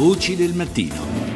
Voci del mattino.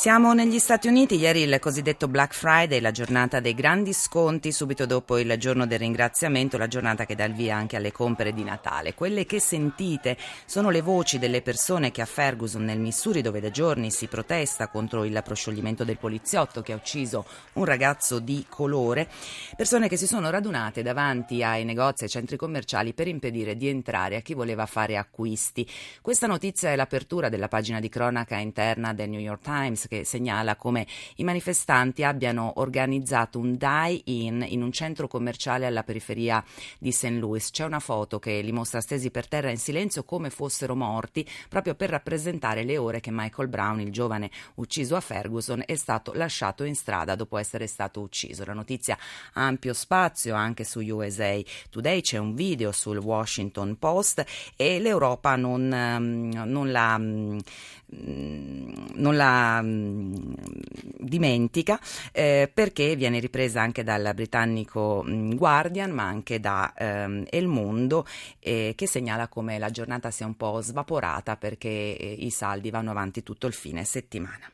Siamo negli Stati Uniti, ieri il cosiddetto Black Friday, la giornata dei grandi sconti, subito dopo il giorno del ringraziamento, la giornata che dà il via anche alle compere di Natale. Quelle che sentite sono le voci delle persone che a Ferguson, nel Missouri, dove da giorni si protesta contro il proscioglimento del poliziotto che ha ucciso un ragazzo di colore, persone che si sono radunate davanti ai negozi e ai centri commerciali per impedire di entrare a chi voleva fare acquisti. Questa notizia è l'apertura della pagina di cronaca interna del New York Times che segnala come i manifestanti abbiano organizzato un die-in in un centro commerciale alla periferia di St. Louis. C'è una foto che li mostra stesi per terra in silenzio come fossero morti, proprio per rappresentare le ore che Michael Brown, il giovane ucciso a Ferguson, è stato lasciato in strada dopo essere stato ucciso. La notizia ha ampio spazio anche su USA Today, c'è un video sul Washington Post e l'Europa non, ehm, non la mm, non la mm, dimentica eh, perché viene ripresa anche dal britannico mm, Guardian ma anche da ehm, El Mondo eh, che segnala come la giornata sia un po' svaporata perché eh, i saldi vanno avanti tutto il fine settimana.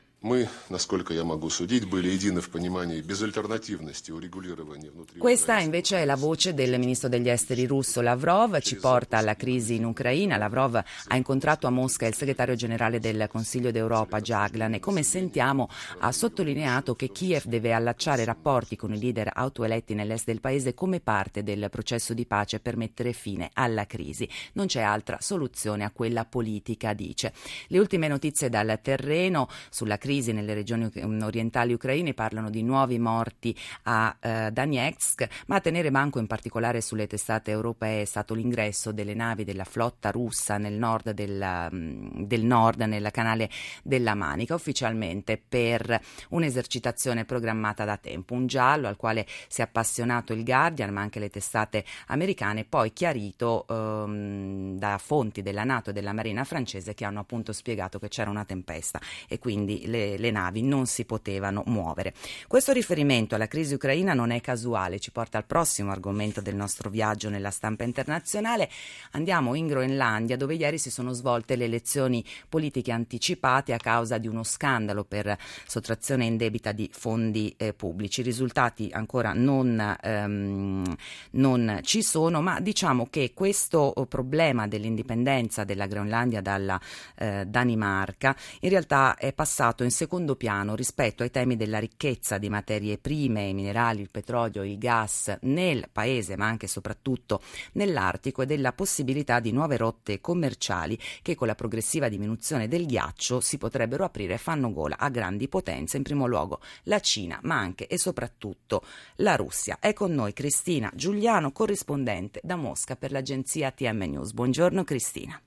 Questa invece è la voce del ministro degli esteri russo Lavrov, ci porta alla crisi in Ucraina. Lavrov ha incontrato a Mosca il segretario generale del Consiglio d'Europa Jaglan e come sentiamo ha sottolineato che Kiev deve allacciare rapporti con i leader autoeletti nell'est del paese come parte del processo di pace per mettere fine alla crisi. Non c'è altra soluzione a quella politica, dice. Le ultime notizie dal terreno sulla crisi crisi nelle regioni orientali ucraine parlano di nuovi morti a eh, Donetsk, ma a tenere banco in particolare sulle testate europee è stato l'ingresso delle navi della flotta russa nel nord del, mm, del nord, nel canale della Manica, ufficialmente per un'esercitazione programmata da tempo. Un giallo al quale si è appassionato il Guardian, ma anche le testate americane, poi chiarito ehm, da fonti della Nato e della Marina francese che hanno appunto spiegato che c'era una tempesta e quindi le le, le navi non si potevano muovere. Questo riferimento alla crisi ucraina non è casuale, ci porta al prossimo argomento del nostro viaggio nella stampa internazionale. Andiamo in Groenlandia dove ieri si sono svolte le elezioni politiche anticipate a causa di uno scandalo per sottrazione indebita di fondi eh, pubblici. I risultati ancora non, ehm, non ci sono, ma diciamo che questo problema dell'indipendenza della Groenlandia dalla eh, Danimarca in realtà è passato in secondo piano rispetto ai temi della ricchezza di materie prime, i minerali, il petrolio, il gas nel paese, ma anche e soprattutto nell'Artico e della possibilità di nuove rotte commerciali che con la progressiva diminuzione del ghiaccio si potrebbero aprire e fanno gola a grandi potenze, in primo luogo la Cina, ma anche e soprattutto la Russia. È con noi Cristina Giuliano, corrispondente da Mosca per l'agenzia TM News. Buongiorno Cristina.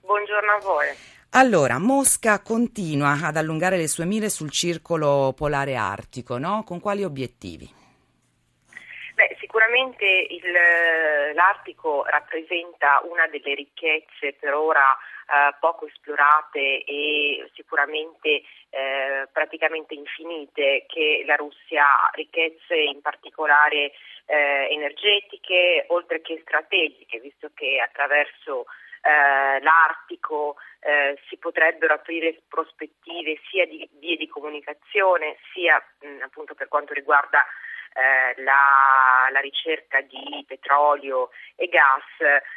Buongiorno a voi. Allora, Mosca continua ad allungare le sue mire sul circolo polare artico, no? Con quali obiettivi? Beh, sicuramente il, l'Artico rappresenta una delle ricchezze per ora eh, poco esplorate e sicuramente eh, praticamente infinite che la Russia ha, ricchezze in particolare eh, energetiche oltre che strategiche, visto che attraverso eh, l'Artico eh, si potrebbero aprire prospettive sia di vie di comunicazione sia mh, appunto per quanto riguarda eh, la, la, ricerca di petrolio e gas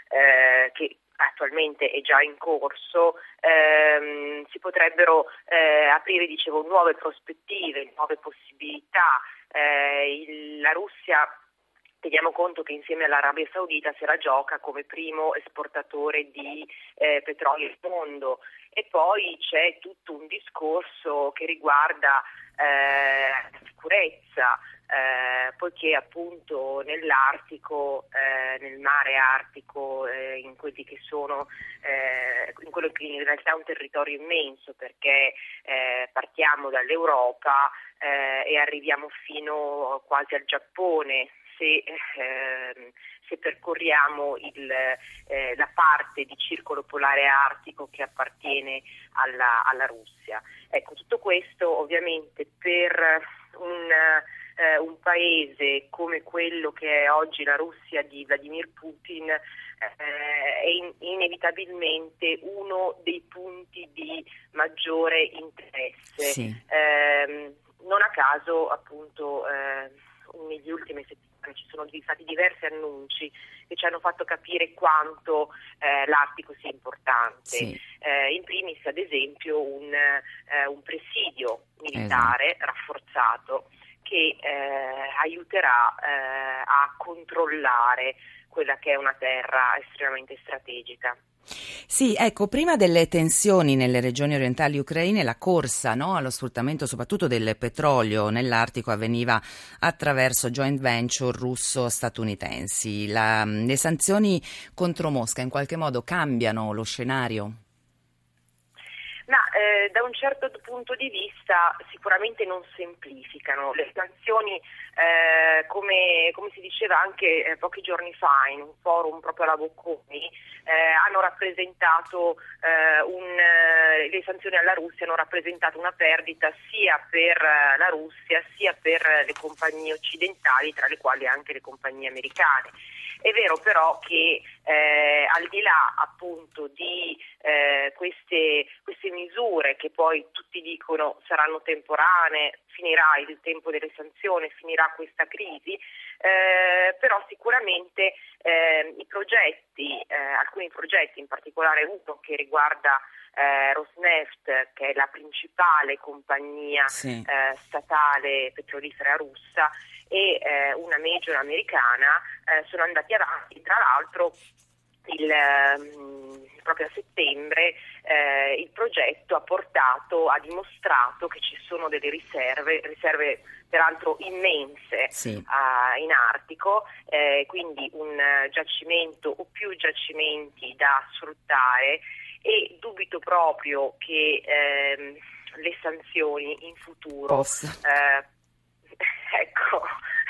eh, che attualmente è già in corso, ehm, si potrebbero eh, aprire dicevo, nuove prospettive, nuove possibilità. Eh, il, la Russia teniamo conto che insieme all'Arabia Saudita se la gioca come primo esportatore di eh, petrolio al mondo. E poi c'è tutto un discorso che riguarda eh, la sicurezza, eh, poiché appunto nell'Artico, eh, nel mare Artico, eh, in quelli che sono, eh, in quello che in realtà è un territorio immenso perché eh, partiamo dall'Europa e arriviamo fino quasi al Giappone, se, ehm, se percorriamo il, eh, la parte di circolo polare artico che appartiene alla, alla Russia. Ecco, tutto questo ovviamente per un, eh, un, paese come quello che è oggi la Russia di Vladimir Putin eh, è in, inevitabilmente uno dei punti di maggiore interesse. Sì. Eh, non a caso appunto eh, negli ultimi settimane ci sono stati diversi annunci che ci hanno fatto capire quanto eh, l'Artico sia importante. Sì. Eh, in primis, ad esempio, un, eh, un presidio militare esatto. rafforzato che eh, aiuterà eh, a controllare quella che è una terra estremamente strategica. Sì, ecco, prima delle tensioni nelle regioni orientali ucraine, la corsa no, allo sfruttamento soprattutto del petrolio nell'Artico avveniva attraverso joint venture russo-statunitensi. La, le sanzioni contro Mosca in qualche modo cambiano lo scenario? Eh, da un certo punto di vista sicuramente non semplificano. Le sanzioni, eh, come, come, si diceva anche eh, pochi giorni fa in un forum proprio alla Bocconi, eh, hanno rappresentato eh, un, eh, le sanzioni alla Russia hanno rappresentato una perdita sia per la Russia sia per le compagnie occidentali, tra le quali anche le compagnie americane. È vero però che eh, al di là appunto di eh, queste, queste, misure che poi tutti dicono saranno temporanee, finirà il tempo delle sanzioni, finirà questa crisi, eh, però sicuramente eh, i progetti, eh, alcuni progetti, in particolare uno che riguarda eh, Rosneft, che è la principale compagnia sì. eh, statale petrolifera russa, e eh, una major americana eh, sono andati avanti, tra l'altro il, ehm, proprio a settembre eh, il progetto ha portato, ha dimostrato che ci sono delle riserve, riserve peraltro immense sì. uh, in Artico, eh, quindi un giacimento o più giacimenti da sfruttare e dubito proprio che ehm, le sanzioni in futuro eh, ecco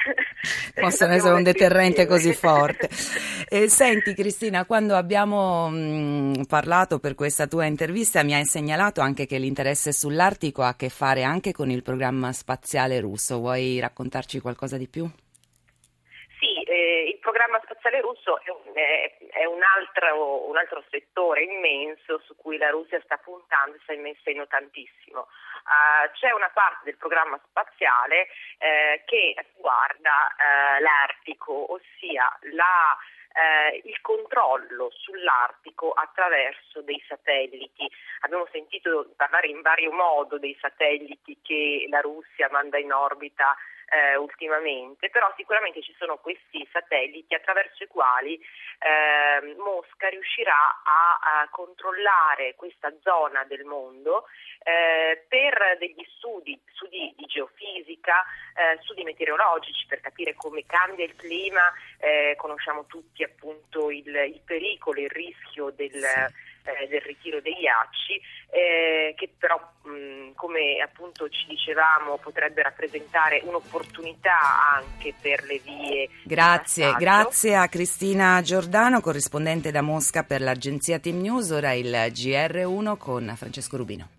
possono essere un deterrente così forte. Eh, senti Cristina, quando abbiamo mh, mm, parlato per questa tua intervista mi hai segnalato anche che l'interesse sull'Artico ha a che fare anche con il programma spaziale russo. Vuoi raccontarci qualcosa di più? Eh, il programma spaziale russo è, un, è, è un, altro, un, altro, settore immenso su cui la Russia sta puntando e sta investendo tantissimo. Uh, c'è una parte del programma spaziale eh, che riguarda eh, l'Artico, ossia la eh, il controllo sull'Artico attraverso dei satelliti. Abbiamo sentito parlare in vario modo dei satelliti che la Russia manda in orbita eh, ultimamente, però sicuramente ci sono questi satelliti attraverso i quali eh, Mosca riuscirà a, a, controllare questa zona del mondo eh, per degli studi, studi di geofisica, eh, studi meteorologici per capire come cambia il clima, eh, conosciamo tutti appunto il, il pericolo, il rischio del sì. eh, del ritiro dei ghiacci, che però come appunto ci dicevamo potrebbe rappresentare un'opportunità anche per le vie. Grazie, grazie a Cristina Giordano, corrispondente da Mosca per l'agenzia Team News, ora il GR1 con Francesco Rubino.